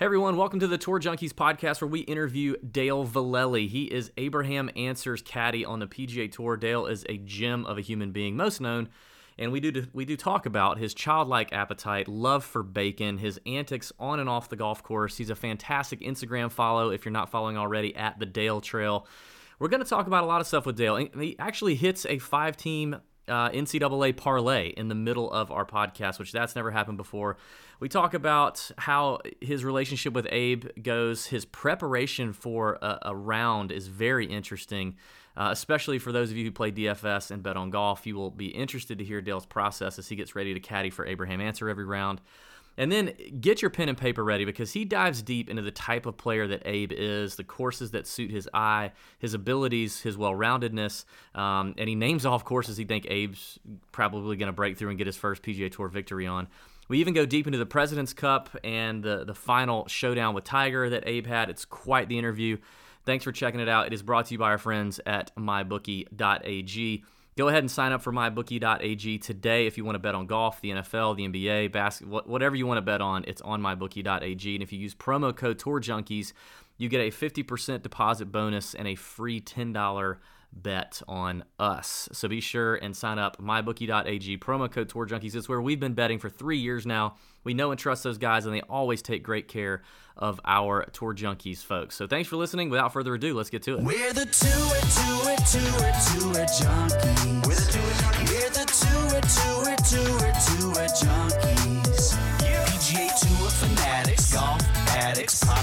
Hey everyone, welcome to the Tour Junkies podcast where we interview Dale Vallely. He is Abraham Ancer's caddy on the PGA Tour. Dale is a gem of a human being, most known, and we do we do talk about his childlike appetite, love for bacon, his antics on and off the golf course. He's a fantastic Instagram follow if you're not following already at the Dale Trail. We're going to talk about a lot of stuff with Dale. He actually hits a five-team uh, NCAA parlay in the middle of our podcast, which that's never happened before. We talk about how his relationship with Abe goes. His preparation for a, a round is very interesting, uh, especially for those of you who play DFS and bet on golf. You will be interested to hear Dale's process as he gets ready to caddy for Abraham Ancer every round. And then get your pen and paper ready because he dives deep into the type of player that Abe is, the courses that suit his eye, his abilities, his well roundedness. Um, and he names off courses he think Abe's probably going to break through and get his first PGA Tour victory on. We even go deep into the President's Cup and the, the final showdown with Tiger that Abe had. It's quite the interview. Thanks for checking it out. It is brought to you by our friends at mybookie.ag. Go ahead and sign up for mybookie.ag today if you want to bet on golf, the NFL, the NBA, basketball, whatever you want to bet on. It's on mybookie.ag. And if you use promo code Tour Junkies, you get a 50% deposit bonus and a free $10 bet on us. So be sure and sign up mybookie.ag promo code tour junkies. It's where we've been betting for 3 years now. We know and trust those guys and they always take great care of our tour junkies folks. So thanks for listening. Without further ado, let's get to it. We're the tour tour tour tour junkies. We're the tour junkies. We're the tour tour tour tour junkies.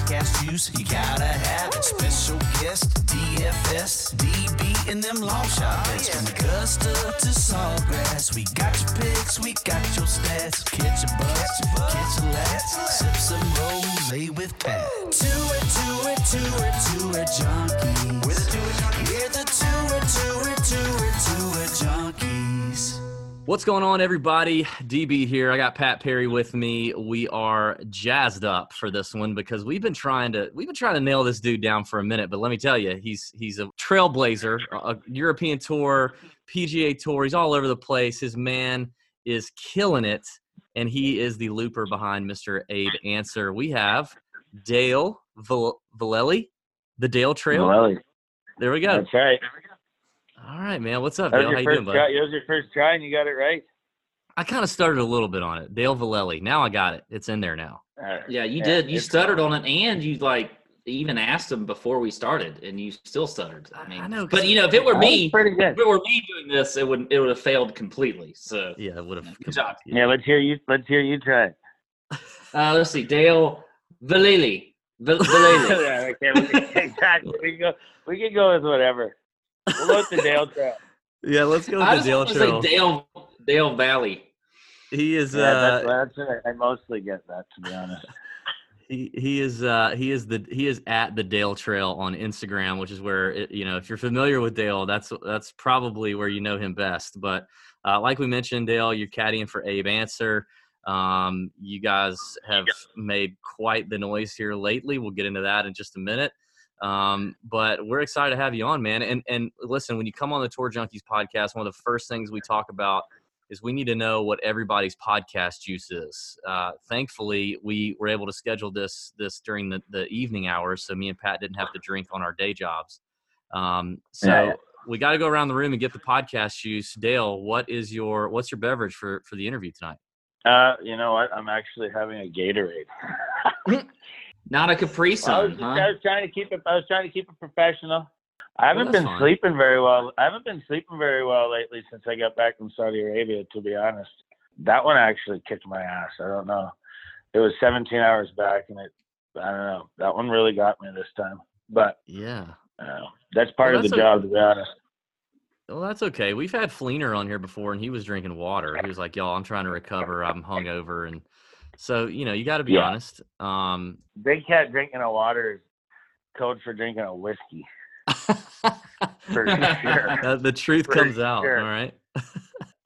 Podcast juice, you gotta have it. Special guest, DFS, DB, and them long shot bets. Oh, From Augusta to Sawgrass, we got your picks, we got your stats. Catch a buzz, catch a laugh, sip some rose with Pat. Tour, tour, tour, tour junkies. We're the tour junkies. We're the tour, tour, tour, tour junkies. What's going on, everybody? DB here. I got Pat Perry with me. We are jazzed up for this one because we've been trying to we've been trying to nail this dude down for a minute. But let me tell you, he's he's a trailblazer, a European tour, PGA tour. He's all over the place. His man is killing it, and he is the looper behind Mr. Abe Ancer. We have Dale Val- Vallely, the Dale Trail. Vallely. There we go. That's right. All right, man. What's up, That was Dale? your How you first doing, bud? try. That was your first try, and you got it right. I kind of started a little bit on it. Dale Vallely. Now I got it. It's in there now. All right. Yeah, you Yeah, did. You it's- stuttered on it, and you like even asked him before we started, and you still stuttered. I I- mean, I know, 'cause- But you know, if it were me, pretty if it were me doing this, it would it would have failed completely. So Yeah, it would have. Good job. Yeah, let's hear you. Let's hear you try. it. uh, let's see, Dale Vallely. Val- Vallely. yeah, okay, we can, exactly. We can go. We can go with whatever. We'll go with the Dale Trail. Yeah, let's go with I the Dale want to say Trail. Dale Dale Valley. He is. Yeah, that's, Uh, that's what I, I mostly get that to be honest. he, he is. Uh, he is the. He is at the Dale Trail on Instagram, which is where it, you know if you're familiar with Dale, that's that's probably where you know him best. But uh, like we mentioned, Dale, you're caddying for Abe Ancer. Um, you guys have made quite the noise here lately. We'll get into that in just a minute. Um, but we're excited to have you on, man. And and listen, when you come on the Tour Junkies podcast, one of the first things we talk about is we need to know what everybody's podcast juice is. Uh, thankfully, we were able to schedule this this during the, the evening hours, so me and Pat didn't have to drink on our day jobs. Um, so Yeah, yeah. we got to go around the room and get the podcast juice. Dale, what is your what's your beverage for for the interview tonight? Uh, you know what? I'm actually having a Gatorade. Not a Capri I was, huh? I was trying to keep it. I was trying to keep it professional. I haven't that's been fine. sleeping very well. I haven't been sleeping very well lately since I got back from Saudi Arabia. To be honest, that one actually kicked my ass. I don't know. It was 17 hours back, and it. I don't know. That one really got me this time. But Yeah. uh, that's part Well, of the that's a- job, to be honest. Well, that's okay. We've had Fleener on here before, and he was drinking water. He was like, "Y'all, I'm trying to recover. I'm hungover," and so you know, you got to be Yeah. honest. Um, Big cat drinking a water is code for drinking a whiskey. For sure. The truth For comes out. All right.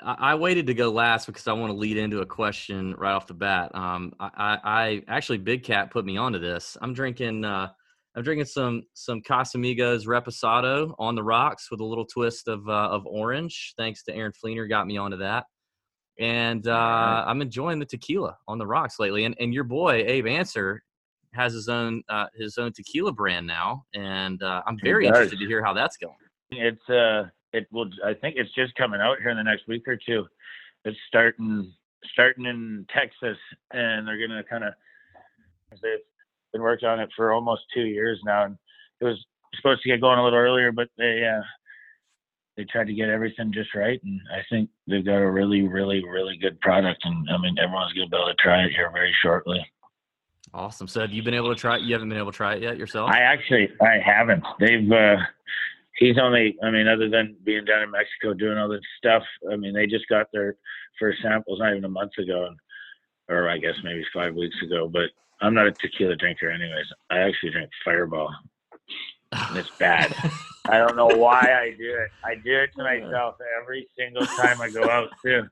I, I waited to go last because I want to lead into a question right off the bat. Um, I, I, I actually Big Cat put me onto this. I'm drinking. Uh, I'm drinking some some Casamigos Reposado on the rocks with a little twist of uh, of orange. Thanks to Aaron Fleener, got me onto that. And uh, I'm enjoying the tequila on the rocks lately. And and your boy Abe Ancer has his own uh, his own tequila brand now, and uh, I'm very interested to hear how that's going. It's uh, it will. I think it's just coming out here in the next week or two. It's starting starting in Texas, and they're gonna kind of. They've been working on it for almost two years now, and it was supposed to get going a little earlier, but they uh, they tried to get everything just right, and I think they've got a really, really, really good product, and I mean everyone's gonna be able to try it here very shortly. Awesome. So have you been able to try it? You haven't been able to try it yet yourself? I actually I haven't. They've uh he's only I mean, other than being down in Mexico doing all this stuff, I mean they just got their first samples not even a month ago and or I guess maybe five weeks ago, but I'm not a tequila drinker anyways. I actually drink fireball. And it's bad. I don't know why I do it. I do it to myself every single time I go out too.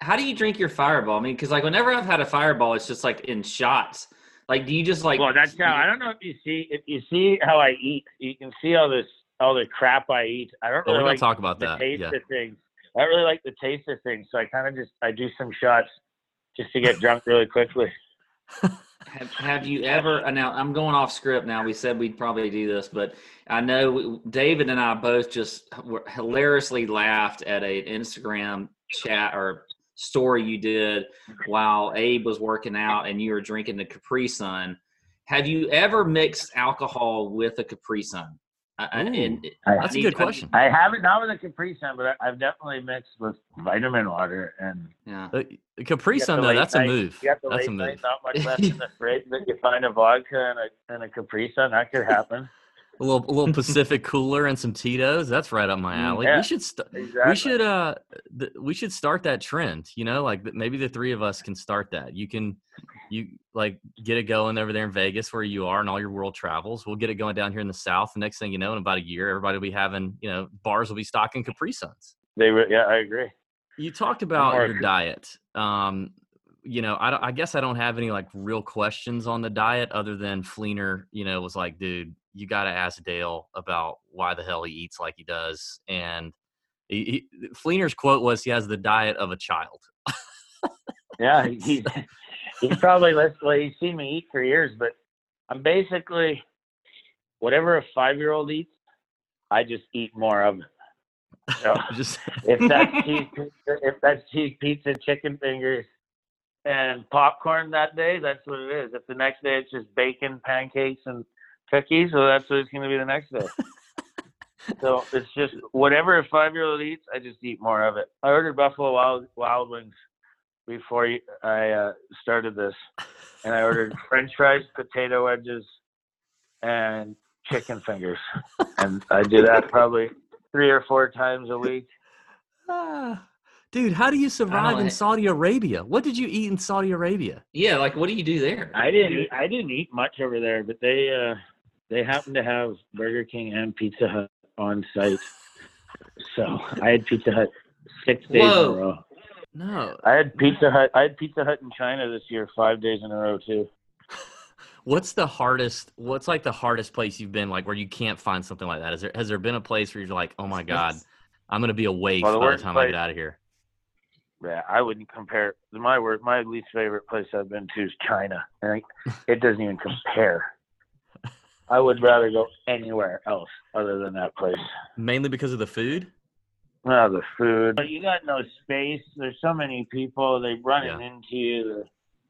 How do you drink your fireball? I mean, because like whenever I've had a fireball, it's just like in shots. Like, do you just like? Well, that's how I don't know if you see if you see how I eat. You can see all this all the crap I eat. I don't Oh, really gonna like talk about the that. taste Yeah. of things. I don't really like the taste of things, so I kind of just I do some shots just to get drunk really quickly. Have, have you ever? uh, Now I'm going off script. Now we said we'd probably do this, but I know David and I both just hilariously laughed at a Instagram chat or story you did while Abe was working out and you were drinking the Capri Sun. Have you ever mixed alcohol with a Capri Sun? And- and- That's a I good question. I haven't not with a Capri Sun, but I, I've definitely mixed with vitamin water and Yeah. Uh, Capri Sun though, late that's a move. you got the That's a late move. night, not much left in the fridge, but you find a vodka and a and a Capri Sun. That could happen. A little, a little Pacific cooler and some Tito's. That's right up my Mm, alley. yeah, we should, st- Exactly. we should, uh, th- we should start that trend. You know, like th- maybe the three of us can start that. You can, you like get it going over there in Vegas where you are and all your world travels. We'll get it going down here in the South. The next thing you know, in about a year, everybody will be having, you know, bars will be stocking Capri Suns. They were. Yeah, I agree. You talked about your diet. Um, you know, I, don't- I guess I don't have any like real questions on the diet other than Fleener, you know, was like, dude, you got to ask Dale about why the hell he eats like he does. And he, he, Fleener's quote was, he has the diet of a child. Yeah, he, he's probably less. Well, he's seen me eat for years, but I'm basically whatever a five year old eats, I just eat more of it. So Just if that's cheese pizza, if that's cheese pizza, chicken fingers, and popcorn that day, that's what it is. If the next day it's just bacon, pancakes, and cookies, well, that's what it's going to be the next day. so it's just whatever a five year old eats, I just eat more of it. I ordered Buffalo Wild Wild Wings before I uh, started this, and I ordered French fries, potato wedges, and chicken fingers, and I do that probably three or four times a week. Ah, dude, how do you survive in. Saudi Arabia? What did you eat in Saudi Arabia? Yeah. Like, what do you do there? I didn't eat, I didn't eat much over there, but they uh they happened to have Burger King and Pizza Hut on site. So I had Pizza Hut six days Whoa. in a row. No. I had Pizza Hut I had Pizza Hut in China this year five days in a row too. What's the hardest? What's like the hardest place you've been, like where you can't find something like that? Is there has there been a place where you're like, oh my god, I'm gonna be a waif Well, the by the worst time I get out of here? Yeah, I wouldn't compare my word my least favorite place I've been to is China. Think it doesn't even compare. I would rather go anywhere else other than that place. Mainly because of the food. Oh, the food. But you got no space. There's so many people. They running into you. The,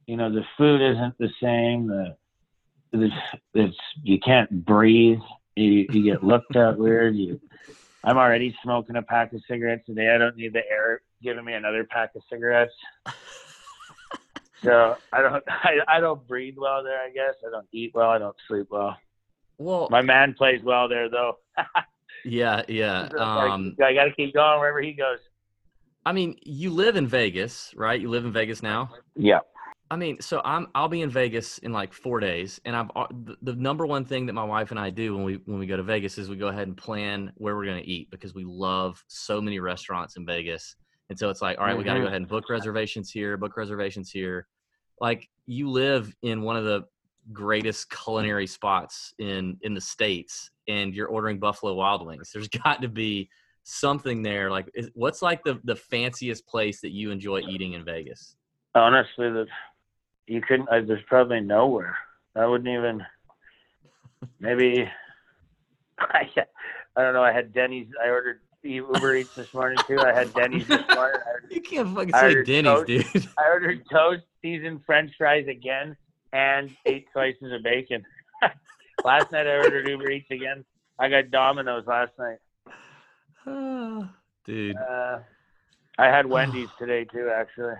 you know, the food isn't the same. The, the it's you can't breathe. You, you get looked at weird. You, I'm already smoking a pack of cigarettes a day. I don't need the air giving me another pack of cigarettes. So I don't I, I don't breathe well there. I guess I don't eat well. I don't sleep well. Well, My man plays well there though. yeah, yeah. Um, I got to keep going wherever he goes. I mean, you live in Vegas, right? You live in Vegas now. Yeah. I mean, so I'm I'll be in Vegas in like four days, and I've the, the number one thing that my wife and I do when we when we go to Vegas is we go ahead and plan where we're going to eat because we love so many restaurants in Vegas, and so it's like, all right, we got to go ahead and book reservations here, book reservations here. Like you live in one of the greatest culinary spots in in the states, and you're ordering Buffalo Wild Wings. There's got to be something there. Like, is, what's like the the fanciest place that you enjoy eating in Vegas? honestly, the you couldn't. Uh, there's probably nowhere. I wouldn't even. Maybe. I, I don't know. I had Denny's. I ordered Uber Eats this morning too. I had Denny's this morning. Ordered, You can't fucking say Denny's, toast. dude. I ordered toast, seasoned French fries again, and eight slices of bacon. Last night I ordered Uber Eats again. I got Domino's last night. Dude, Uh, I had Wendy's today too. Actually,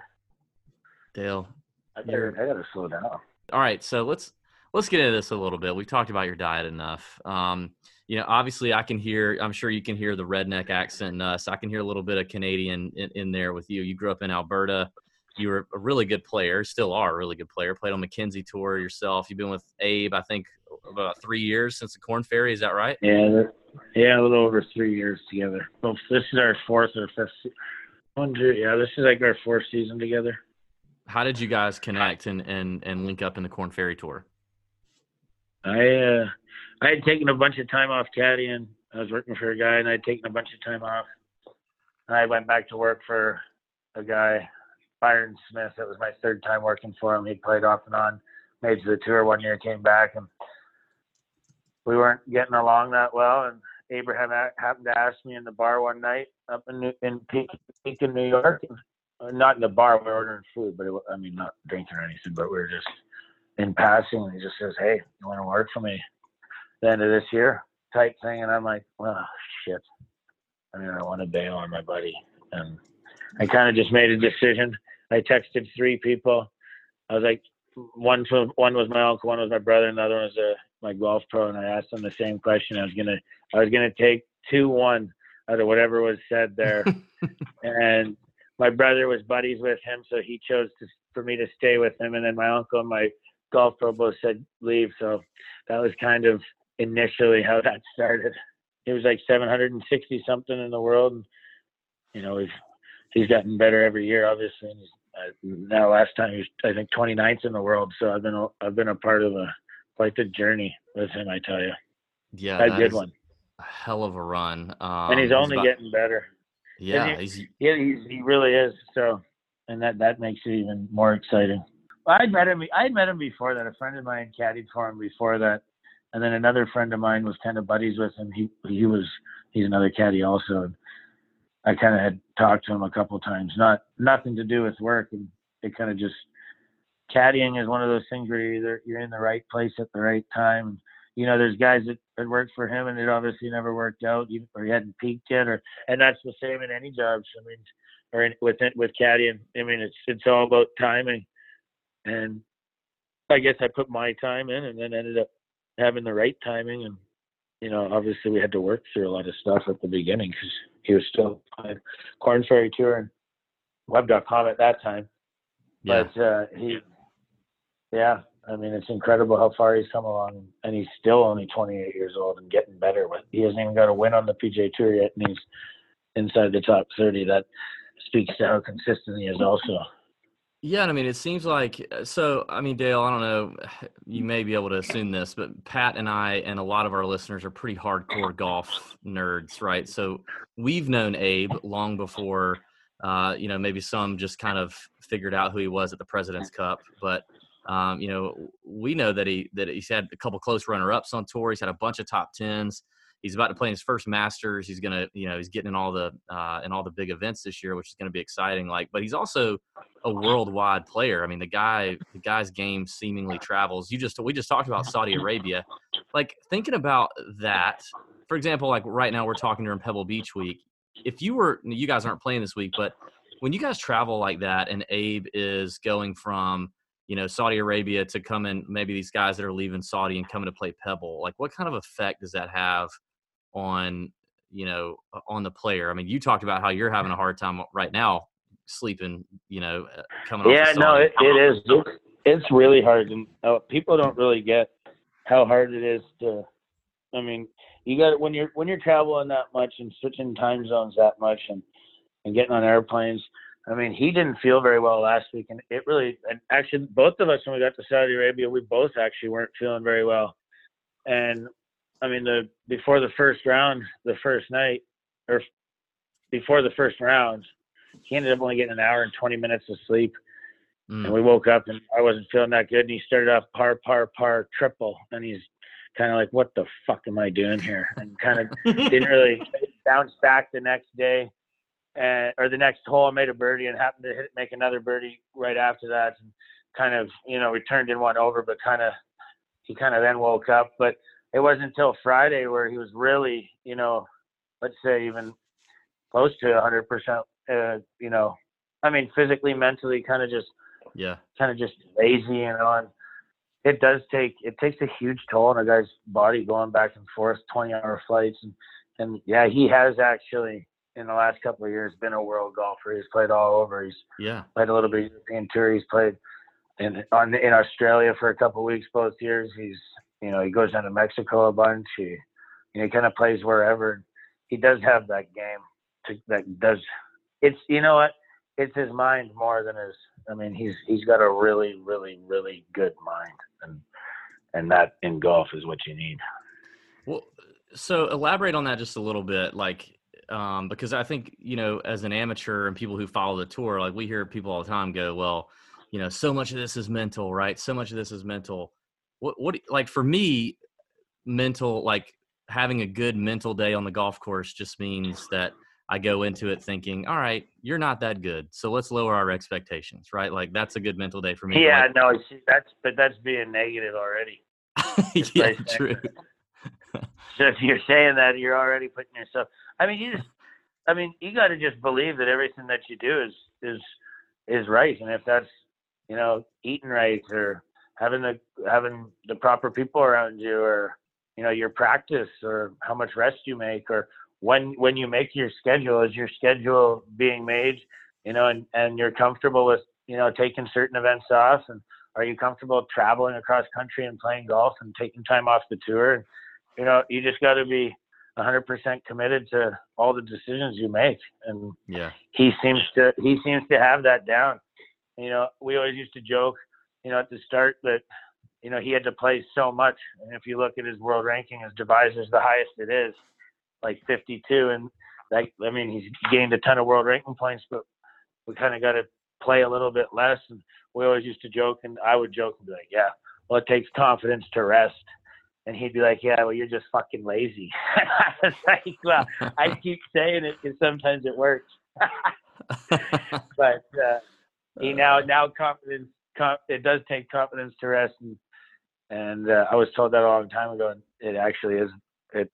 Dale. I gotta, I gotta slow down. All right, so let's let's get into this a little bit. We've talked about your diet enough. Um, you know, obviously, I can hear. I'm sure you can hear the redneck accent in us. I can hear a little bit of Canadian in, in there with you. You grew up in Alberta. You were a really good player. Still are a really good player. Played on Mackenzie Tour yourself. You've been with Abe, I think, about three years since the Corn Ferry. Is that right? Yeah, yeah, a little over three years together. Well, this is our fourth or fifth. One, two, yeah, this is like our fourth season together. How did you guys connect and and and link up in the Corn Ferry Tour? I uh, I had taken a bunch of time off caddying. I was working for a guy, and I'd taken a bunch of time off. And I went back to work for a guy, Byron Smith. That was my third time working for him. He played off and on, made the tour one year, came back, and we weren't getting along that well. And Abraham happened to ask me in the bar one night up in New, in New York. Uh, Not in the bar, we were ordering food, but it, I mean, not drinking or anything, but we were just in passing. And he just says, "Hey, you want to work for me the end of this year?" Type thing, and I'm like, "Well, shit. I mean, I want to bail on my buddy." And I kind of just made a decision. I texted three people. I was like, one from one was my uncle, one was my brother, and the other one was uh, my golf pro. And I asked them the same question. I was gonna, I was gonna take two one out of whatever was said there, and my brother was buddies with him, so he chose to, for me to stay with him. And then my uncle and my golf pro both said leave. So that was kind of initially how that started. He was like 760 something in the world, and you know he's he's gotten better every year, obviously. And he's, now last time he was I think 29th in the world. So I've been a, I've been a part of a quite the journey with him. I tell you, Yeah, a good one, a hell of a run. Um, and he's only about- getting better. yeah, he- he's Yeah, he, he really is. So, and that that makes it even more exciting. I'd met him. I'd met him before that. A friend of mine caddied for him before that, and then another friend of mine was kind of buddies with him. He he was he's another caddy also. I kind of had talked to him a couple times. Not nothing to do with work, and it kind of just caddying is one of those things where you're either you're in the right place at the right time. You know, there's guys that, that worked for him and it obviously never worked out, or he hadn't peaked yet, or and that's the same in any jobs. I mean, or in, with it- with caddying. I mean, it's it's all about timing, and I guess I put my time in, and then ended up having the right timing. And you know, obviously we had to work through a lot of stuff at the beginning because he was still playing Corn Ferry Tour and Web.com at that time. yeah. But uh, he, yeah, I mean, it's incredible how far he's come along, and he's still only 28 years old and getting better. With he hasn't even got a win on the PJ Tour yet, and he's inside the top 30. That speaks to how consistent he is, also. Yeah, and I mean, it seems like uh, so. I mean, Dale, I don't know. You may be able to assume this, but Pat and I and a lot of our listeners are pretty hardcore golf nerds, right? So we've known Abe long before, uh, you know, maybe some just kind of figured out who he was at the President's Cup, but um, you know, we know that he that he's had a couple close runner-ups on tour. He's had a bunch of top tens. He's about to play in his first Masters. He's gonna, you know, he's getting in all the uh, in all the big events this year, which is to be exciting. Like, but he's also a worldwide player. I mean, the guy, the guy's game seemingly travels. You just, we just talked about Saudi Arabia. Like thinking about that, for example, like right now we're talking during Pebble Beach week. If you were, you guys aren't playing this week, but when you guys travel like that, and Abe is going from, you know, Saudi Arabia to come coming, maybe these guys that are leaving Saudi and coming to play Pebble, like what kind of effect does that have on, you know, on the player? I mean, you talked about how you're having a hard time right now sleeping, you know, uh, coming off. Yeah, no, it, it is. It's, it's really hard, and uh, people don't really get how hard it is to. I mean, you got when you're when you're traveling that much and switching time zones that much, and and getting on airplanes. I mean, he didn't feel very well last week, and it really. And actually, both of us when we got to Saudi Arabia, we both actually weren't feeling very well. And I mean, the before the first round, the first night, or before the first round, he ended up only getting an hour and 20 minutes of sleep. and Mm. we woke up and I wasn't feeling that good. And he started off par, par, par, triple, and he's kind of like, "What the fuck am I doing here?" And kind of didn't really bounce back the next day, and or the next hole. I made a birdie and happened to hit make another birdie right after that, and kind of you know we turned in one over, but kind of he kind of then woke up. But it wasn't until Friday where he was really you know let's say even close to 100 percent. Uh, you know, I mean physically, mentally, kind of just Yeah. kind of just lazy, you know, and it does take it takes a huge toll on a guy's body going back and forth, twenty hour flights, and and yeah, he has actually in the last couple of years been a world golfer. He's played all over. He's Yeah. played a little bit of European tour. He's played in on in Australia for a couple of weeks both years. He's you know he goes down to Mexico a bunch. He you know he kind of plays wherever. He does have that game to, that does. It's you know what it's his mind more than his. I mean he's he's got a really really really good mind and and that in golf is what you need. Well, so elaborate on that just a little bit, like um, because I think you know, as an amateur and people who follow the tour, like we hear people all the time go, "Well, you know, so much of this is mental, right? So much of this is mental." What, what, like for me, mental, like having a good mental day on the golf course just means that I go into it thinking, "All right, you're not that good, so let's lower our expectations," right? Like that's a good mental day for me. Yeah, Like- no, that's but that's being negative already. yeah, true. So if you're saying that, you're already putting yourself. I mean, you just. I mean, you got to just believe that everything that you do is is is right, and if that's you know eating right or having the having the proper people around you, or you know your practice, or how much rest you make, or when when you make your schedule, is your schedule being made, you know, and and you're comfortable with you know taking certain events off, and are you comfortable traveling across country and playing golf and taking time off the tour? And, you know, you just got to be 100% committed to all the decisions you make. And Yeah, he seems to he seems to have that down. You know, we always used to joke, you know, at the start that you know he had to play so much. And if you look at his world ranking, his divisor's the highest it is, like 52. And like, I mean, he's gained a ton of world ranking points, but we kind of got to play a little bit less. And we always used to joke, and I would joke and be like, "Yeah, well, it takes confidence to rest." And he'd be like, "Yeah, well, you're just fucking lazy." I was like, "Well, I keep saying it because sometimes it works." but uh, he now now confidence it does take confidence to rest and and uh, I was told that a long time ago and it actually is it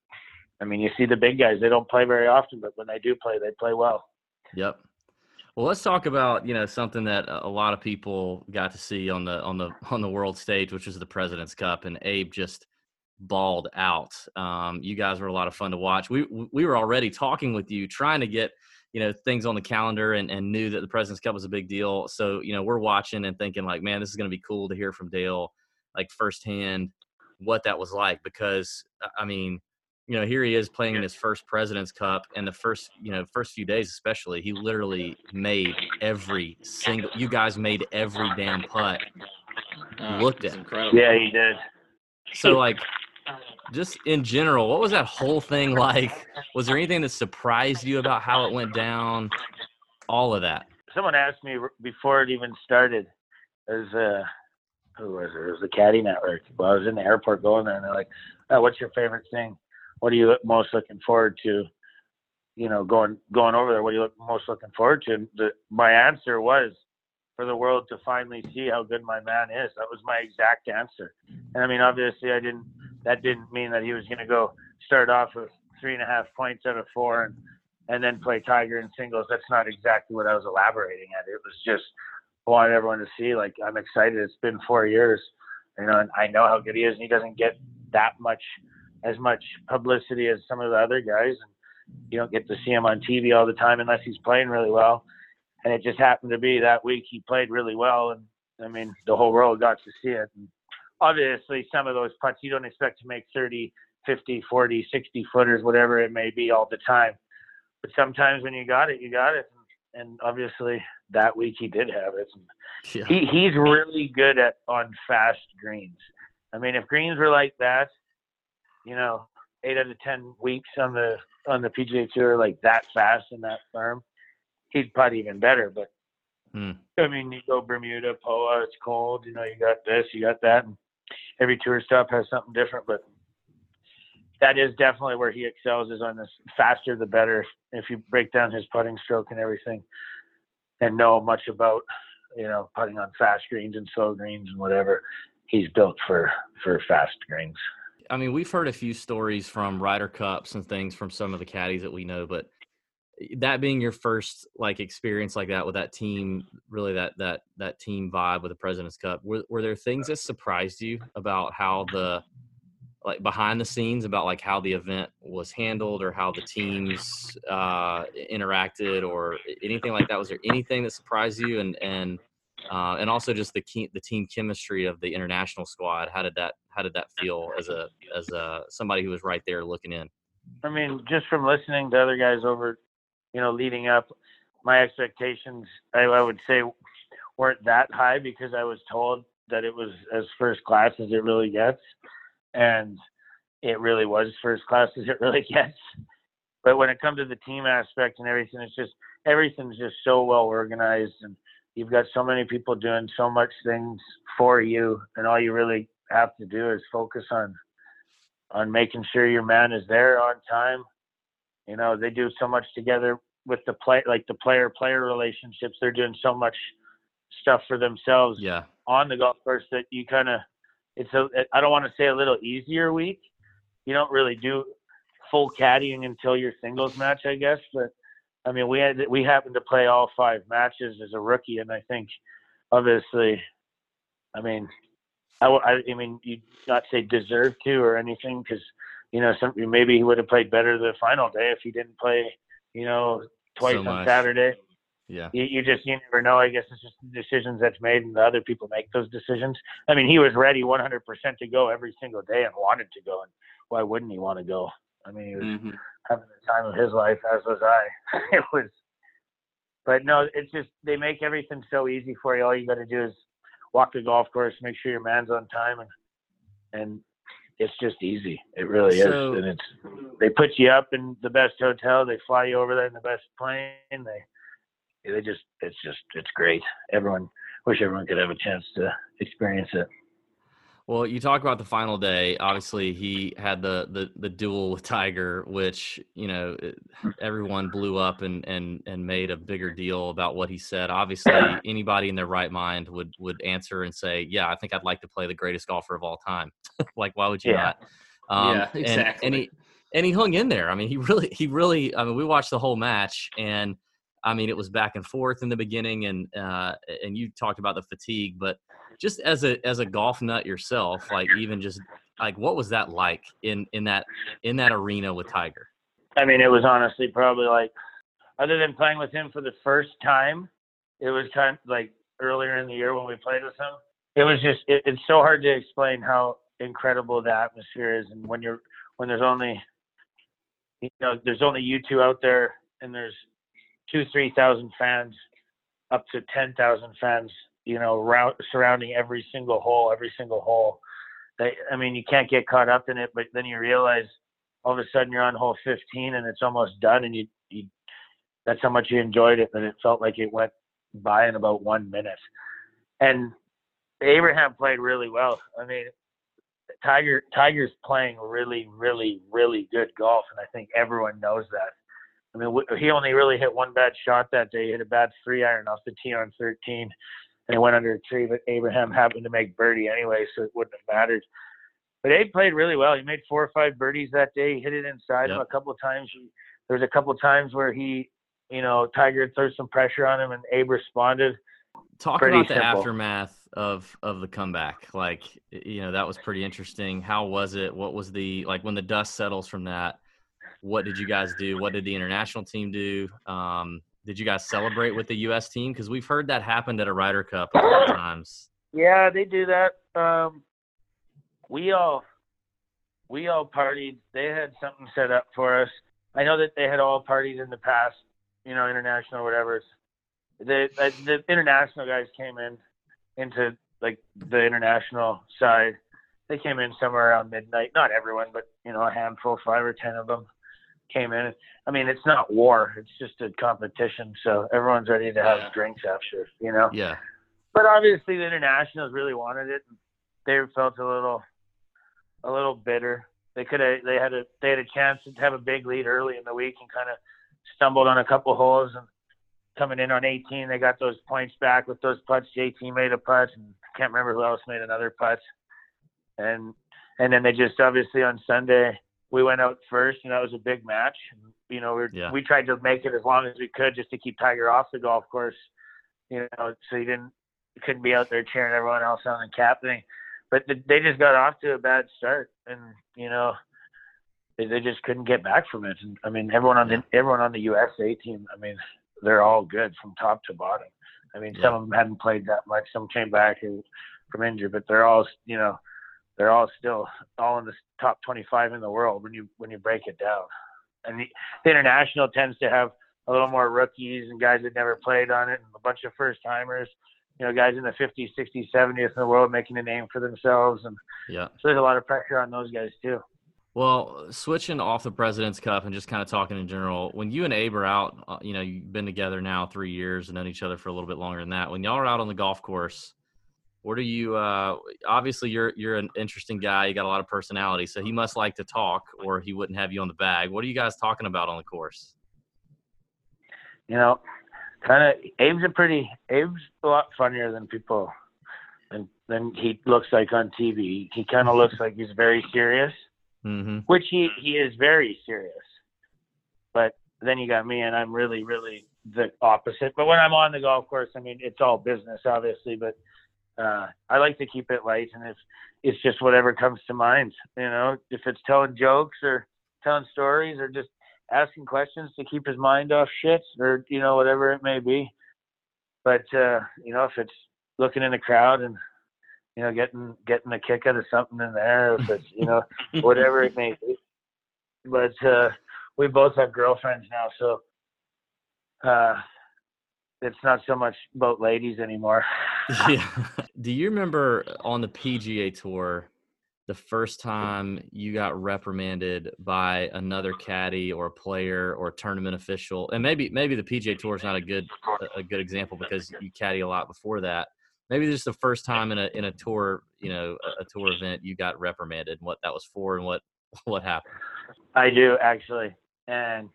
I mean you see the big guys they don't play very often but when they do play they play well Yep. Well, let's talk about you know something that a lot of people got to see on the on the on the world stage, which is the President's Cup, and Abe just balled out. Um, you guys were a lot of fun to watch. We we were already talking with you, trying to get you know things on the calendar, and, and knew that the President's Cup was a big deal. So you know we're watching and thinking like, man, this is going to be cool to hear from Dale like firsthand what that was like because I mean you know, here he is playing in his first President's Cup, and the first, you know, first few days especially, he literally made every single. You guys made every damn putt. Uh, Looked at. incredible. yeah he did So, like, just in general, what was that whole thing like? Was there anything that surprised you about how it went down? All of that. someone asked me before it even started as uh who was it? It was the Caddy Network. Well, I was in the airport going there, and they're like, oh, "What's your favorite thing? What are you most looking forward to? You know, going going over there. What are you most looking forward to?" And the, my answer was for the world to finally see how good my man is. That was my exact answer. And I mean, obviously, I didn't. That didn't mean that he was going to go start off with three and a half points out of four and and then play Tiger in singles. That's not exactly what I was elaborating at. It was just I wanted everyone to see. Like I'm excited. It's been four years, you know, and I know how good he is. And he doesn't get that much, as much publicity as some of the other guys. And you don't get to see him on TV all the time unless he's playing really well. And it just happened to be that week he played really well, and I mean the whole world got to see it. And obviously, some of those putts you don't expect to make 30, 50, 40, 60 footers, whatever it may be, all the time. But sometimes when you got it, you got it. And obviously, that week he did have it. Yeah. he he's really good at on fast greens. I mean, if greens were like that, you know, eight out of ten weeks on the on the PGA Tour like that fast and that firm, he'd putt even better. But Hmm. I mean, you go Bermuda, Poa, it's cold. You know, you got this, you got that. And every tour stop has something different, but that is definitely where he excels is on this faster the better. If you break down his putting stroke and everything, and know much about you know putting on fast greens and slow greens and whatever, he's built for for fast greens. I mean, we've heard a few stories from Ryder Cups and things from some of the caddies that we know, but that being your first like experience like that with that team, really that that that team vibe with the President's Cup, were, were there things that surprised you about how the like behind the scenes about like how the event was handled or how the teams uh, interacted or anything like that? Was there anything that surprised you and and uh, and also just the key, the team chemistry of the international squad? How did that how did that feel as a as a somebody who was right there looking in? I mean, just from listening to other guys over, you know, leading up, my expectations, I, I would say, weren't that high because I was told that it was as first class as it really gets, and it really was first class as it really gets. But when it comes to the team aspect and everything, it's just everything's just so well organized, and you've got so many people doing so much things for you, and all you really have to do is focus on on making sure your man is there on time. You know, they do so much together with the play, like the player player relationships. They're doing so much stuff for themselves Yeah, on the golf course that you kind of, it's a, I don't want to say a little easier week. You don't really do full caddying until your singles match, I guess. But I mean, we had, we happened to play all five matches as a rookie. And I think obviously, I mean, I—I mean, you not say deserve to or anything because you know some maybe he would have played better the final day if he didn't play, you know, twice So on much. Saturday. yeah, You, you just you never know. I guess it's just the decisions that's made, and the other people make those decisions. I mean, he was ready 100% to go every single day and wanted to go, and why wouldn't he want to go? I mean, he was Mhm. having the time of his life, as was I. it was, but no, it's just they make everything so easy for you. All you got to do is walk the golf course, make sure your man's on time, and and it's just easy. It really So- is, and it's they put you up in the best hotel, they fly you over there in the best plane, they they just it's just it's great. Everyone wish everyone could have a chance to experience it. Well, you talk about the final day. Obviously, he had the the the duel with Tiger, which you know everyone blew up and and and made a bigger deal about what he said. Obviously, anybody in their right mind would would answer and say, "Yeah, I think I'd like to play the greatest golfer of all time." like, why would you Yeah. not? Um, Yeah, and- exactly. And, he and he hung in there. I mean, he really he really. I mean, we watched the whole match and. I mean, it was back and forth in the beginning, and uh, and you talked about the fatigue, but just as a as a golf nut yourself, like even just like what was that like in in that in that arena with Tiger? I mean, it was honestly probably like, other than playing with him for the first time, it was kind of like earlier in the year when we played with him. It was just, it, it's so hard to explain how incredible the atmosphere is, and when you're when there's only, you know, there's only you two out there, and there's two, three thousand fans, up to ten thousand fans, you know, surrounding every single hole, every single hole. I mean, you can't get caught up in it, but then you realize all of a sudden you're on hole 15 and it's almost done and you, you that's how much you enjoyed it that it felt like it went by in about one minute. And abraham played really well. I mean tiger tiger's playing really really really good golf and i think everyone knows that. I mean he only really hit one bad shot that day. He hit a bad three iron off the tee on 13 and it went under a tree but abraham happened to make birdie anyway so it wouldn't have mattered but Abe played really well. He made four or five birdies that day. He hit it inside him a couple of times. He, there was a couple of times where he, you know, Tiger threw some pressure on him, and Abe responded. Talk Pretty about the simple. aftermath of of the comeback. Like you know that was pretty interesting. How was it? What was the like when the dust settles from that? What did you guys do? What did the international team do? Um, did you guys celebrate with the U.S. team? Because we've heard that happened at a Ryder Cup a couple of times. Yeah, they do that. Um, we all, we all partied. They had something set up for us. I know that they had all parties in the past, you know, international or whatever. The the, the international guys came in into like the international side. They came in somewhere around midnight. Not everyone, but you know, a handful, five or ten of them. Came in. I mean, it's not war; it's just a competition. So everyone's ready to have Yeah. drinks after, you know. Yeah. But obviously, the internationals really wanted it. They felt a little, a little bitter. They could have. They had a. They had a chance to have a big lead early in the week and kind of stumbled on a couple holes and coming in on 18, they got those points back with those putts. JT made a putt, and I can't remember who else made another putt. And and then they just obviously on Sunday we went out first, and that was a big match. You know, we were, Yeah. we tried to make it as long as we could just to keep Tiger off the golf course. You know, so he didn't couldn't be out there cheering everyone else on and captaining. But th- they just got off to a bad start, and you know, they, they just couldn't get back from it. And I mean, everyone on the everyone on the USA team, I mean, they're all good from top to bottom. I mean, some of them hadn't played that much. Some came back and- from injury, but they're all, you know, they're all still all in the top 25 in the world when you when you break it down. And the, the international tends to have a little more rookies and guys that never played on it, and a bunch of first timers. You know, guys in the 50s, 60s, 70s in the world making a name for themselves, and Yeah. so there's a lot of pressure on those guys too. Well, switching off the President's Cup and just kind of talking in general, when you and Abe are out, uh, you know, you've been together now three years and known each other for a little bit longer than that. When y'all are out on the golf course, what are you? Uh, obviously, you're you're an interesting guy. You got a lot of personality, so he must like to talk, or he wouldn't have you on the bag. What are you guys talking about on the course? you know, kind of Abe's a pretty Abe's a lot funnier than people than than he looks like on TV. He kind of looks like he's very serious, Mm-hmm. which he he is very serious. But then you got me, and I'm really really the opposite. But when I'm on the golf course, I mean it's all business, obviously, but. Uh, I like to keep it light, and if it's just whatever comes to mind, you know, if it's telling jokes or telling stories or just asking questions to keep his mind off shit or you know whatever it may be. But uh you know if it's looking in the crowd and you know getting getting a kick out of something in there if it's you know whatever it may be. But uh we both have girlfriends now so uh it's not so much about ladies anymore yeah. Do you remember on the PGA Tour the first time you got reprimanded by another caddy or a player or a tournament official? And maybe maybe the PGA Tour is not a good a good example because you caddy a lot before that. Maybe this is the first time in a in a tour you know a, a tour event you got reprimanded and what that was for and what what happened. I do actually, and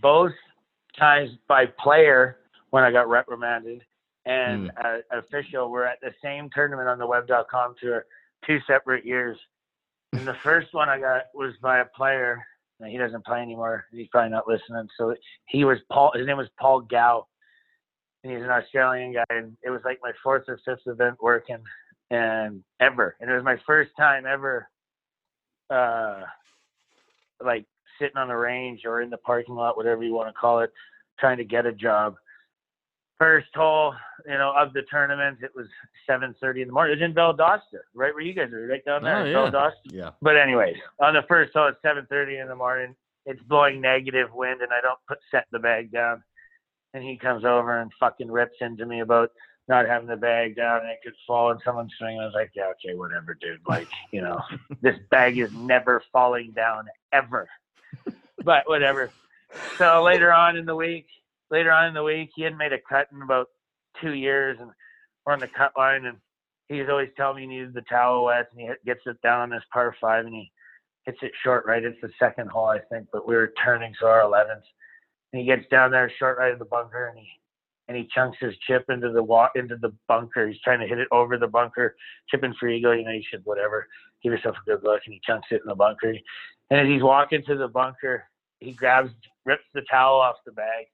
both times by player when I got reprimanded and uh, official were at the same tournament on the Web.com tour, two separate years. And the first one I got was by a player. He doesn't play anymore. He's probably not listening. So he was Paul. His name was Paul Gow, and he's an Australian guy. And it was like my fourth or fifth event working, and ever. And it was my first time ever uh, like sitting on the range or in the parking lot, whatever you want to call it, trying to get a job. First hole, you know, of the tournament, it was 7:30 in the morning. It was in Valdosta, right where you guys are, right down there Oh, yeah. Valdosta. Yeah. But anyways, on the first hole, it's 7:30 in the morning. It's blowing negative wind, and I don't put set the bag down. And he comes over and fucking rips into me about not having the bag down and it could fall and someone's swinging. I was like, yeah, okay, whatever, dude. Like, you know, this bag is never falling down ever. But whatever. So later on in the week, later on in the week, he hadn't made a cut in about two years, and we're on the cut line, and he's always telling me he needed the towel wet, and he gets it down on this par five, and he hits it short right. It's the second hole, I think, but we were turning, so our 11th. And he gets down there short right of the bunker, and he and he chunks his chip into the wa- into the bunker. He's trying to hit it over the bunker, chipping for eagle. You know, you should whatever, give yourself a good look, and he chunks it in the bunker. And as he's walking to the bunker, he grabs, rips the towel off the bag,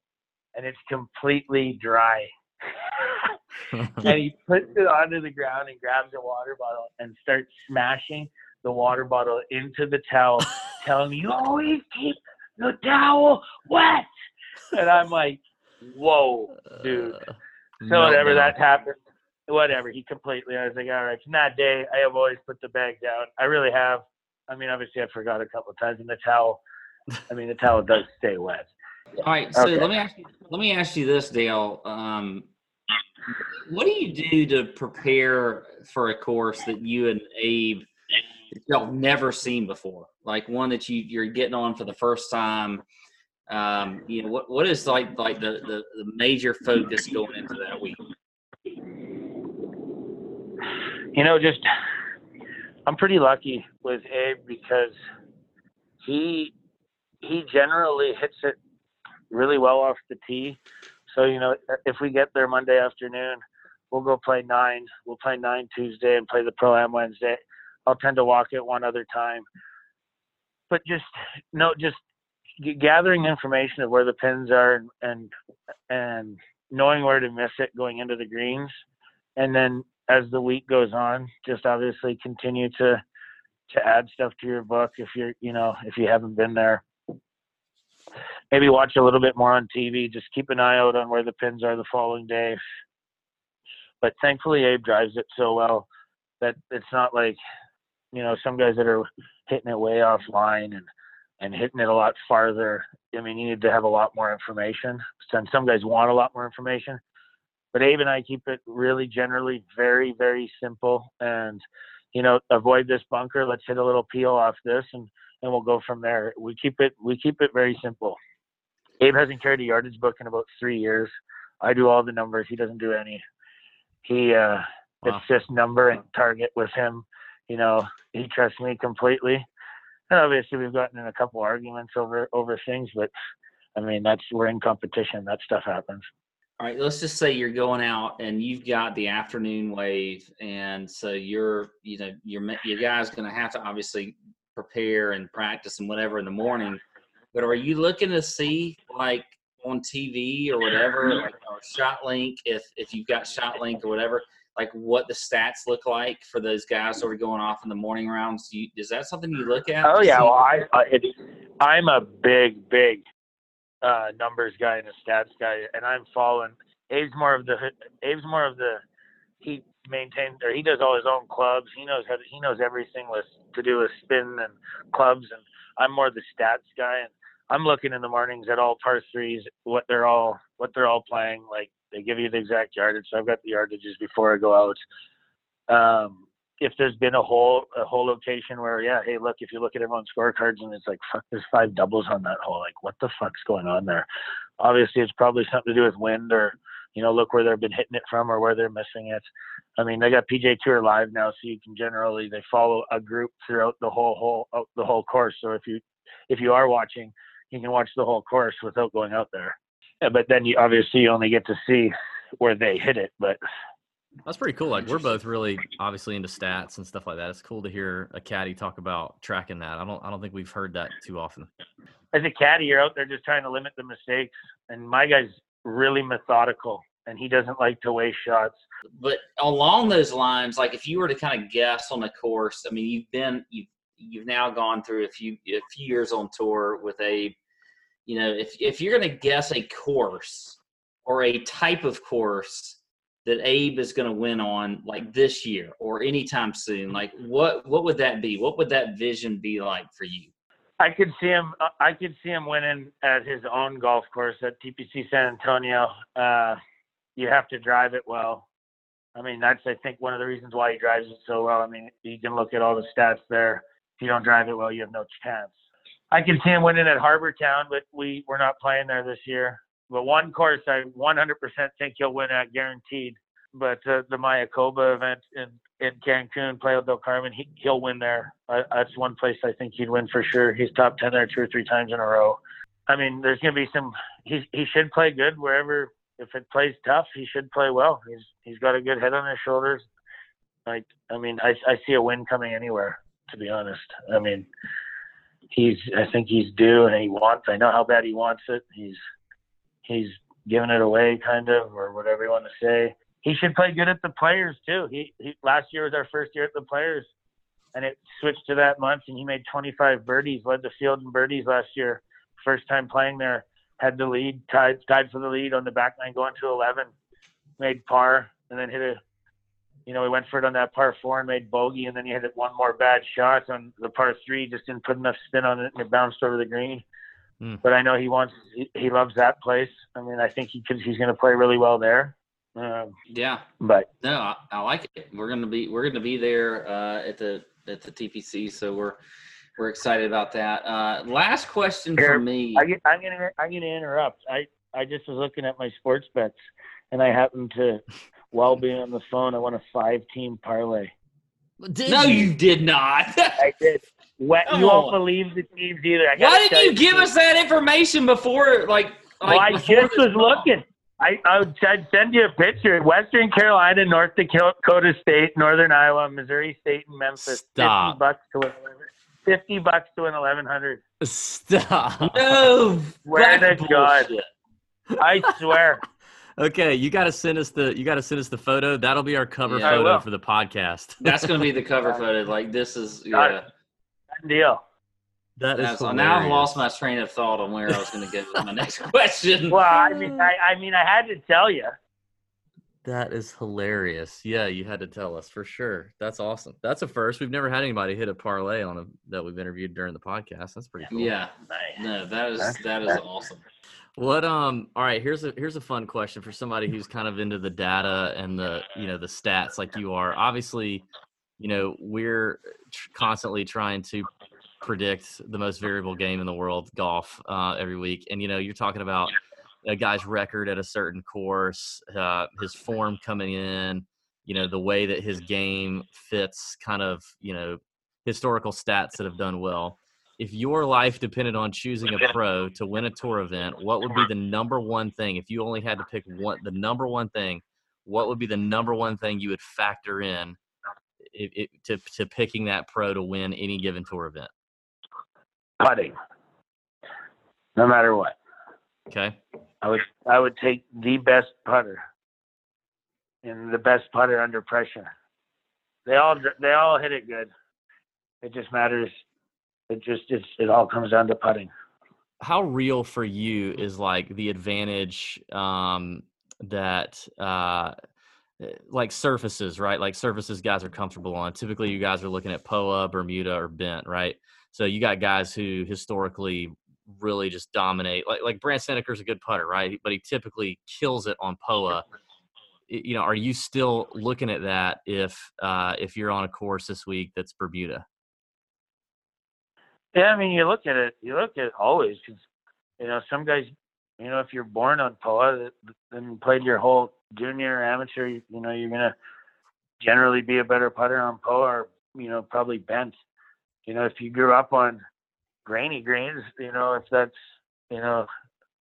and it's completely dry. and he puts it onto the ground and grabs a water bottle and starts smashing the water bottle into the towel, telling me, "You always keep the towel wet." And I'm like, "Whoa, dude!" Uh, So whatever meltdown. that happened, whatever. He completely. I was like, "All right." From that day, I have always put the bag down. I really have. I mean, obviously, I forgot a couple of times, and the towel. I mean, the towel does stay wet. All right, so Okay. let me ask you, let me ask you this, Dale. Um, what do you do to prepare for a course that you and Abe y'all never seen before, like one that you you're getting on for the first time. Um, you know what what is like like the, the the major focus going into that week? You know, just I'm pretty lucky with Abe because he he generally hits it really well off the tee. So you know, if we get there Monday afternoon, we'll go play nine. We'll play nine Tuesday and play the pro am Wednesday. I'll tend to walk it one other time. But just no, just gathering information of where the pins are and and, and knowing where to miss it going into the greens, and then as the week goes on, just obviously continue to to add stuff to your book if you're you know if you haven't been there. Maybe watch a little bit more on TV. Just keep an eye out on where the pins are the following day. But thankfully, Abe drives it so well that it's not like you know some guys that are hitting it way offline and and hitting it a lot farther. I mean, you need to have a lot more information. And some guys want a lot more information. But Abe and I keep it really generally very, very simple. And, you know, avoid this bunker. Let's hit a little peel off this and, and we'll go from there. We keep it we keep it very simple. Abe hasn't carried a yardage book in about three years. I do all the numbers. He doesn't do any. He uh Wow. it's just number and target with him. You know, he trusts me completely. And obviously we've gotten in a couple arguments over over things, but I mean that's we're in competition. That stuff happens. All right, let's just say you're going out and you've got the afternoon wave, and so you're, you know, your your guy's going to have to obviously prepare and practice and whatever in the morning. But are you looking to see like on TV or whatever, like or Shot Link, if if you've got Shot Link or whatever, like what the stats look like for those guys who are going off in the morning rounds? Do you, is that something you look at? Oh yeah, see- well I, I it, I'm a big big uh, numbers guy and a stats guy, and I'm following. Abe's more of the Abe's more of the he maintains or he does all his own clubs. He knows how to, he knows everything with to do with spin and clubs, and I'm more the stats guy. And I'm looking in the mornings at all par threes, what they're all what they're all playing. Like they give you the exact yardage, so I've got the yardages before I go out. Um, if there's been a whole a whole location where yeah hey look if you look at everyone's scorecards and it's like fuck there's five doubles on that hole like what the fuck's going on there obviously it's probably something to do with wind or you know look where they've been hitting it from or where they're missing it i mean they got PGA Tour live now so you can generally they follow a group throughout the whole whole the whole course so if you if you are watching you can watch the whole course without going out there yeah, but then you obviously you only get to see where they hit it but That's pretty cool. Like we're both really obviously into stats and stuff like that. It's cool to hear a caddy talk about tracking that. I don't I don't think we've heard that too often. as a caddy, you're out there just trying to limit the mistakes. And my guy's really methodical, and he doesn't like to waste shots. but along those lines, like if you were to kind of guess on the course, I mean, you've been you've you've now gone through a few a few years on tour with Abe. You know, if if you're going to guess a course or a type of course that Abe is going to win on, like this year or anytime soon, like what what would that be? What would that vision be like for you? I could see him. I could see him winning at his own golf course at TPC San Antonio. Uh, you have to drive it well. I mean, that's I think one of the reasons why he drives it so well. I mean, you can look at all the stats there. If you don't drive it well, you have no chance. I can see him winning at Harbour Town, but we we're not playing there this year. But one course I 100% think he'll win at, guaranteed. But uh, the Mayakoba event in in Cancun, Playa del Carmen, he he'll win there. That's one place I think he'd win for sure. He's top ten there two or three times in a row. I mean, there's gonna be some. He he should play good wherever. If it plays tough, he should play well. He's he's got a good head on his shoulders. Like I mean, I I see a win coming anywhere. To be honest, I mean, he's. I think he's due, and he wants. I know how bad he wants it. He's he's giving it away, kind of, or whatever you want to say. He should play good at the players too. He, he last year was our first year at the players, and it switched to that month, and he made 25 birdies, led the field in birdies last year. First time playing there, had the lead, tied tied for the lead on the back nine, going to 11, made par, and then hit a. You know, he went for it on that par four and made bogey, and then he hit one more bad shot on the par three, just didn't put enough spin on it, and it bounced over the green. Hmm. But I know he wants, he, he loves that place. I mean, I think he could, he's going to play really well there. Um, Yeah, but No, I, I like it. We're gonna be we're gonna be there uh, at the at the TPC. So we're we're excited about that. Uh, last question Here, for me. I, I'm gonna I'm gonna interrupt. I I just was looking at my sports bets, and I happened to, while being on the phone, I won a five team parlay. Did no, you did not. I did. What, Come you won't believe the teams either. I gotta Why didn't you give us that information before? Like, Well, I before just was call? looking. I, I would I'd send you a picture. Western Carolina, North Dakota State, Northern Iowa, Missouri State, and Memphis. Stop. Fifty bucks to win. Fifty bucks to win eleven hundred. Stop. No, Swear that's to God. I swear. Okay, you got to send us the you got to send us the photo. That'll be our cover Yeah, photo for the podcast. That's going to be the cover photo. Like this is Got yeah. it. Deal. That Yeah, so now I've lost my train of thought on where I was going to go with my next question. Well, I mean, I, I mean, I had to tell you. That is hilarious. Yeah, you had to tell us for sure. That's awesome. That's a first. We've never had anybody hit a parlay on a that we've interviewed during the podcast. That's pretty cool. Yeah, no, that is that is awesome. What um all right, here's a here's a fun question for somebody who's kind of into the data and the, you know, the stats like you are. Obviously, you know, we're tr- constantly trying to predict the most variable game in the world, golf, uh, every week. And you know, you're talking about a guy's record at a certain course, uh, his form coming in, you know, the way that his game fits kind of, you know, historical stats that have done well. If your life depended on choosing a pro to win a tour event, what would be the number one thing? If you only had to pick one, the number one thing, what would be the number one thing you would factor in if, if, to, to picking that pro to win any given tour event? Putting. No matter what, Okay. I would I would take the best putter and the best putter under pressure. They all they all hit it good. It just matters. It just it's it all comes down to putting. how real for you is like the advantage um that uh eh, like surfaces right? Like surfaces guys are comfortable on. Typically you guys are looking at poa bermuda or bent right? So you got guys who historically really just dominate. Like like Brandt Snedeker's a good putter right? But he typically kills it on poa. You know are you still looking at that if uh if you're on a course this week that's bermuda Yeah, I mean, you look at it. You look at it always because you know some guys. You know, if you're born on POA, th- then played your whole junior, amateur, you know, you're gonna generally be a better putter on POA, or you know, probably bent. You know, if you grew up on grainy greens, you know, if that's, you know,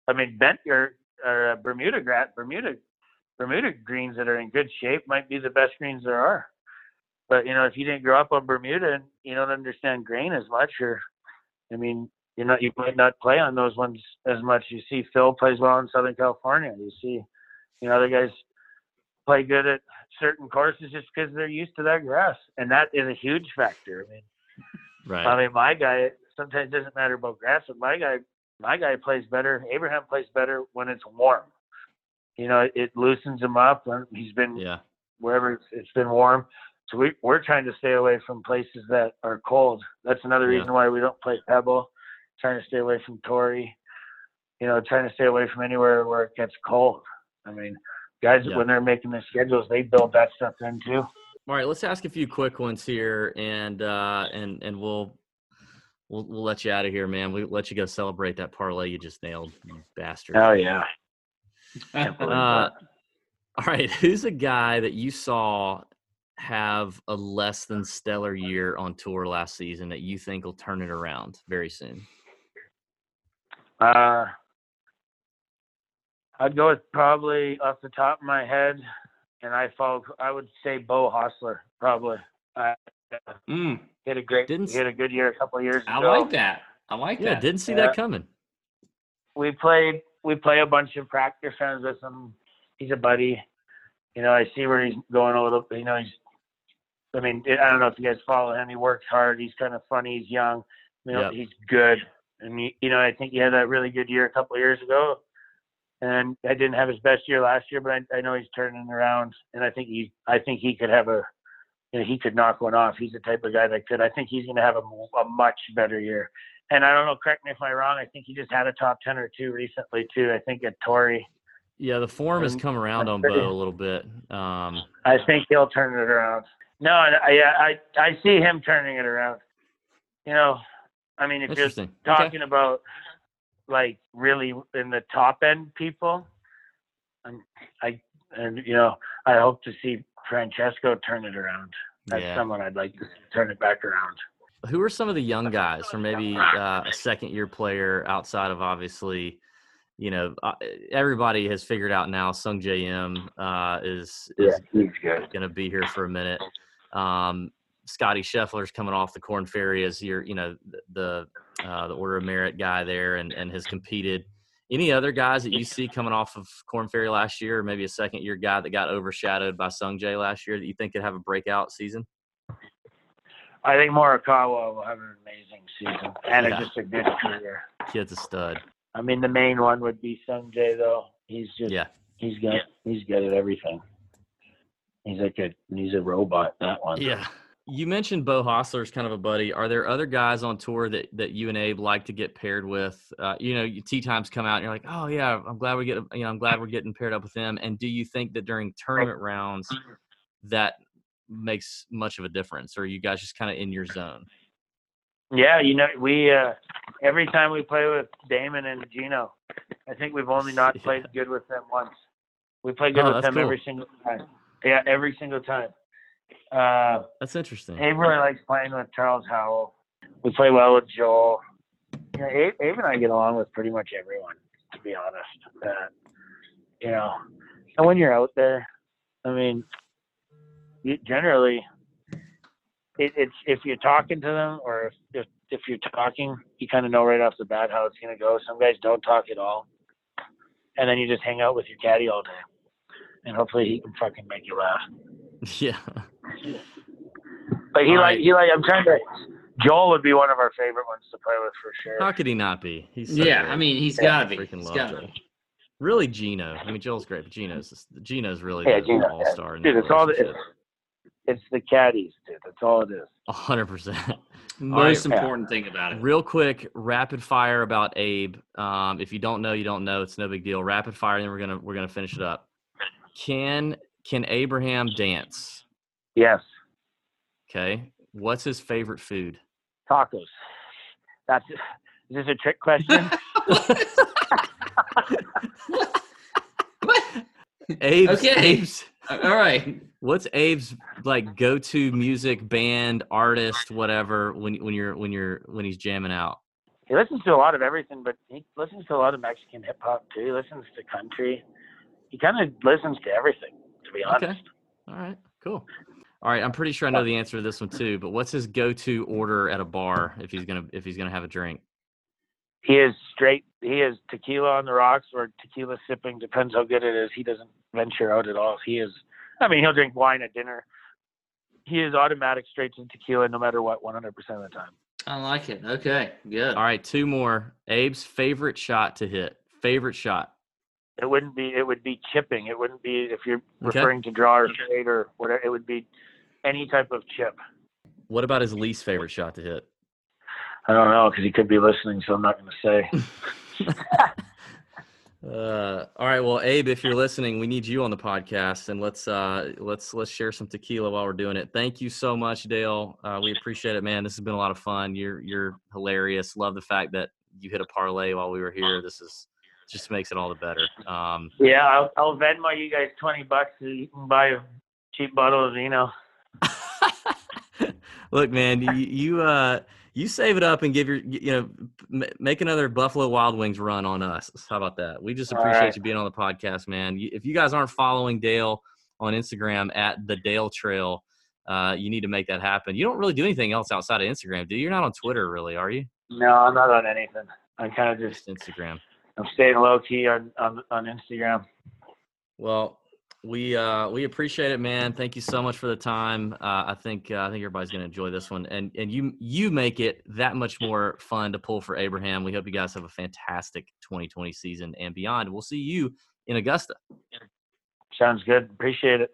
I mean, bent or or uh, Bermuda gra- Bermuda Bermuda greens that are in good shape might be the best greens there are. But you know, if you didn't grow up on Bermuda and you don't understand grain as much, or I mean, you know, you might not play on those ones as much. You see, Phil plays well in Southern California. You see, you know, other guys play good at certain courses just because they're used to that grass, and that is a huge factor. I mean, right I mean, my guy sometimes it doesn't matter about grass, but my guy, my guy plays better. Abraham plays better when it's warm. You know, it loosens him up. and He's been yeah wherever it's, it's been warm. So we, we're trying to stay away from places that are cold. That's another Yeah. reason why we don't play Pebble. Trying to stay away from Torrey. You know, trying to stay away from anywhere where it gets cold. I mean, guys Yeah. when they're making their schedules, they build that stuff in too. All right, let's ask a few quick ones here, and uh, and and we'll we'll we'll let you out of here, man. We'll let you go celebrate that parlay you just nailed, you bastard. Oh yeah. Uh, all right, who's a guy that you saw have a less than stellar year on tour last season that you think will turn it around very soon? Uh, I'd go with probably off the top of my head, and I follow. I would say Beau Hossler probably. Uh, Mm, he had a great. Didn't he had a good year a couple of years I ago. like that. I like Yeah, that. didn't see Yeah. that coming. we played we play a bunch of practice rounds with him. He's a buddy. You know, I see where he's going a little. You know, he's. I mean, I don't know if you guys follow him. He works hard. He's kind of funny. He's young. You know, Yep. he's good. And he, you know, I think he had that really good year a couple of years ago. And I didn't have his best year last year, but I, I know he's turning around. And I think he, I think he could have a, you know, he could knock one off. He's the type of guy that could. I think he's going to have a, a much better year. And I don't know, correct me if I'm wrong. I think he just had a top ten or two recently too. I think at Torrey. Yeah, the form has come around on Beau a little bit. Um, I think he'll turn it around. No, I, I I see him turning it around. You know, I mean, if you're Interesting. Okay. talking about like really in the top end people, and I and you know, I hope to see Francesco turn it around. That's Yeah. someone I'd like to turn it back around. Who are some of the young guys, or maybe uh, a second year player outside of obviously, you know, uh, everybody has figured out now. Sungjae Im uh, is is he's good. going to be here for a minute. Um, Scottie Scheffler's coming off the Korn Ferry as your, you know, the the, uh, the Order of Merit guy there, and and has competed. Any other guys that you see coming off of Korn Ferry last year, or maybe a second year guy that got overshadowed by Sungjae last year that you think could have a breakout season? I think Morikawa will have an amazing season and Yeah. a, just a good career. Kid's a stud. I mean, the main one would be Sungjae though. He's just Yeah. he's got he's good at everything. He's like a he's a robot. That one. Yeah. You mentioned Beau Hossler's kind of a buddy. Are there other guys on tour that, that you and Abe like to get paired with? Uh, you know, you- tea times come out and you're like, oh yeah, I'm glad we get, you know, I'm glad we're getting paired up with them. And do you think that during tournament rounds that makes much of a difference, or are you guys just kind of in your zone? Yeah, you know, we uh every time we play with Dahmen and Geno, I think we've only not Yeah. played good with them once. We play good Oh, with them cool. every single time. Yeah, every single time. Uh That's interesting. Abe really likes playing with Charles Howell. We play well with Joel. You know, Abe, Abe and I get along with pretty much everyone, to be honest. Uh, you know, and when you're out there, I mean, you, generally, it, it's if you're talking to them or if if, if you're talking, you kind of know right off the bat how it's gonna go. Some guys don't talk at all, and then you just hang out with your caddy all day, and hopefully he can fucking make you laugh. Yeah. But he All like right. he like I'm trying to. Joel would be one of our favorite ones to play with for sure. How could he not be? He's so Yeah, great. I mean, he's Yeah, got to be. freaking He's love got to Joel. be. Really, Geno. I mean, Joel's great, but Geno's just- Geno's really Yeah, the Geno, all star. Dude, it's all the, it's, it's the caddies, dude. That's all it is. A hundred percent. Most Yeah. important thing about it. Real quick, rapid fire about Abe. Um, if you don't know, you don't know. It's no big deal. Rapid fire, and then we're gonna we're gonna finish it up. Can can Abraham dance? Yes, Okay. What's his favorite food? tacos. That's is this a trick question? Abe's, Okay. Abe's All right. what's Abe's like go to music band artist whatever when when you're when you're when he's jamming out? he listens to a lot of everything, but he listens to a lot of Mexican hip hop too. He listens to country. He kind of listens to everything, to be honest. Okay. All right. Cool. All right. I'm pretty sure I know the answer to this one too. But what's his go-to order at a bar if he's gonna if he's gonna have a drink? He is straight. He is tequila on the rocks or tequila sipping. Depends how good it is. He doesn't venture out at all. He is. I mean, he'll drink wine at dinner. He is automatic straight to tequila no matter what, 100% of the time. I like it. Okay. Good. All right. Two more. Abe's favorite shot to hit. Favorite shot. It wouldn't be. It would be chipping. It wouldn't be if you're Okay. referring to draw or fade or whatever. It would be any type of chip. What about his least favorite shot to hit? I don't know because he could be listening, so I'm not going to say. Uh, all right. Well, Abe, if you're listening, we need you on the podcast, and let's uh, let's let's share some tequila while we're doing it. Thank you so much, Dale. Uh, we appreciate it, man. This has been a lot of fun. You're you're hilarious. Love the fact that you hit a parlay while we were here. This is just makes it all the better. Um, Yeah, I'll, I'll Venmo you guys 20 bucks so you can buy a cheap bottle of vino. Look, man, you, you uh you save it up and give your you know make another Buffalo Wild Wings run on us. How about that? We just appreciate right. you being on the podcast, man. If you guys aren't following Dale on Instagram at the Dale Trail, uh, you need to make that happen. You don't really do anything else outside of Instagram, do you? You're not on Twitter, really, are you? No, I'm not on anything. I'm kind of just Just Instagram. I'm staying low key on, on on Instagram. Well, we uh, we appreciate it, man. Thank you so much for the time. Uh, I think uh, I think everybody's gonna enjoy this one, and and you you make it that much more fun to pull for Abraham. We hope you guys have a fantastic 2020 season and beyond. We'll see you in Augusta. Sounds good. Appreciate it.